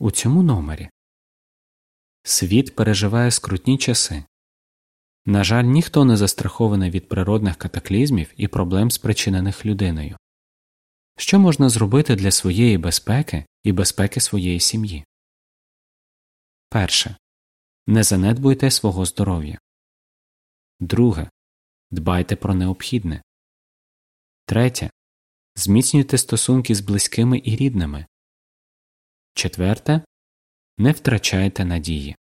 у цьому номері. Світ переживає скрутні часи. На жаль, ніхто не застрахований від природних катаклізмів і проблем, спричинених людиною. Що можна зробити для своєї безпеки і безпеки своєї сім'ї? Перше. Не занедбуйте свого здоров'я. Друге. Дбайте про необхідне. Третє. Зміцнюйте стосунки з близькими і рідними. Четверте. Не втрачайте надії.